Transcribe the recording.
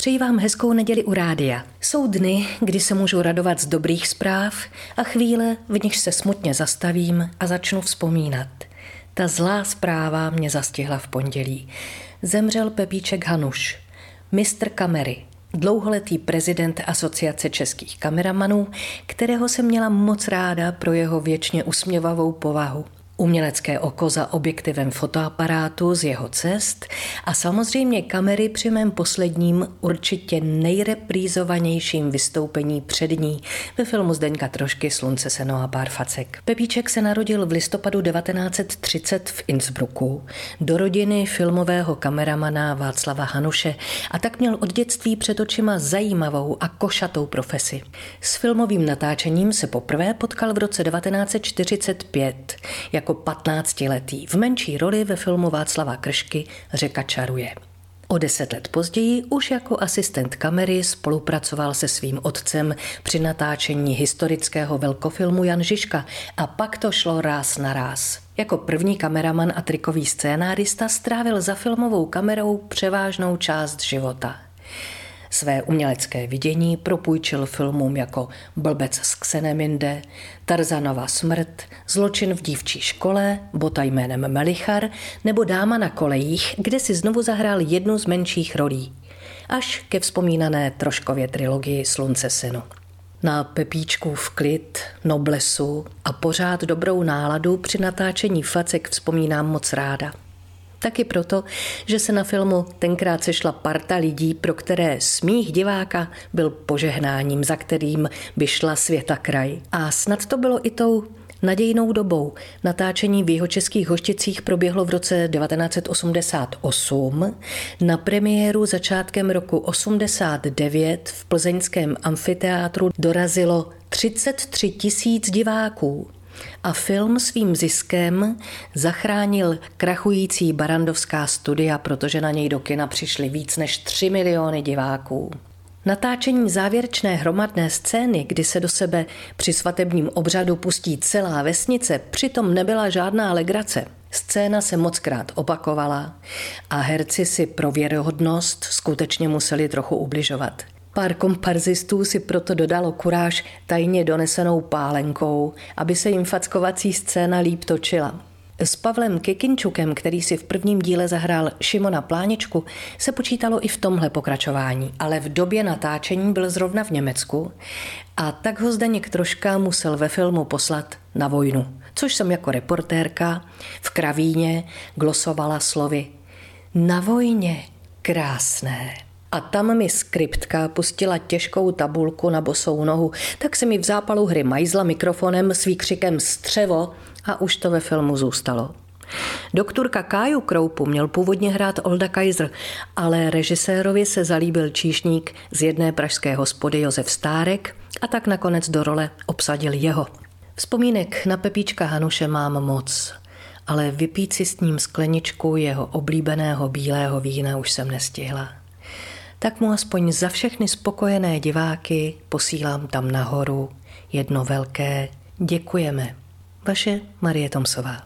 Přeji vám hezkou neděli u rádia. Jsou dny, kdy se můžu radovat z dobrých zpráv a chvíle, v nichž se smutně zastavím a začnu vzpomínat. Ta zlá zpráva mě zastihla v pondělí. Zemřel Pepíček Hanuš, mistr kamery, dlouholetý prezident Asociace českých kameramanů, kterého jsem měla moc ráda pro jeho věčně usměvavou povahu umělecké oko za objektivem fotoaparátu z jeho cest a samozřejmě kamery při mém posledním, určitě nejreprízovanějším vystoupení před ní ve filmu Zdeňka Trošky Slunce, seno a pár facek. Pepíček se narodil v listopadu 1930 v Innsbrucku do rodiny filmového kameramana Václava Hanuše a tak měl od dětství před očima zajímavou a košatou profesi. S filmovým natáčením se poprvé potkal v roce 1945 jako jako 15-letý v menší roli ve filmu Václava Kršky Řeka čaruje. O deset let později už jako asistent kamery spolupracoval se svým otcem při natáčení historického velkofilmu Jan Žižka a pak to šlo ráz na ráz. Jako první kameraman a trikový scénárista strávil za filmovou kamerou převážnou část života. Své umělecké vidění propůjčil filmům jako Blbec z Xeneminde, Tarzanova smrt, Zločin v dívčí škole, Bota jménem Melichar nebo Dáma na kolejích, kde si znovu zahrál jednu z menších rolí. Až ke vzpomínané troškově trilogii Slunce synu. Na Pepíčku v klid, noblesu a pořád dobrou náladu při natáčení facek vzpomínám moc ráda. Taky proto, že se na filmu tenkrát sešla parta lidí, pro které smích diváka byl požehnáním, za kterým by šla světa kraj. A snad to bylo i tou nadějnou dobou. Natáčení v jeho českých hošticích proběhlo v roce 1988. Na premiéru začátkem roku 89 v plzeňském amfiteátru dorazilo 33 tisíc diváků a film svým ziskem zachránil krachující barandovská studia, protože na něj do kina přišly víc než 3 miliony diváků. Natáčení závěrečné hromadné scény, kdy se do sebe při svatebním obřadu pustí celá vesnice, přitom nebyla žádná legrace. Scéna se mockrát opakovala a herci si pro věrohodnost skutečně museli trochu ubližovat. Pár komparzistů si proto dodalo kuráž tajně donesenou pálenkou, aby se jim fackovací scéna líp točila. S Pavlem Kikinčukem, který si v prvním díle zahrál Šimona Pláničku, se počítalo i v tomhle pokračování, ale v době natáčení byl zrovna v Německu a tak ho Zdeněk troška musel ve filmu poslat na vojnu, což jsem jako reportérka v kravíně glosovala slovy Na vojně krásné. A tam mi skriptka pustila těžkou tabulku na bosou nohu, tak se mi v zápalu hry majzla mikrofonem s výkřikem střevo a už to ve filmu zůstalo. Doktorka Káju Kroupu měl původně hrát Olda Kaiser, ale režisérovi se zalíbil číšník z jedné pražské hospody Josef Stárek a tak nakonec do role obsadil jeho. Vzpomínek na Pepíčka Hanuše mám moc, ale vypít si s ním skleničku jeho oblíbeného bílého vína už jsem nestihla tak mu aspoň za všechny spokojené diváky posílám tam nahoru jedno velké děkujeme. Vaše Marie Tomsová.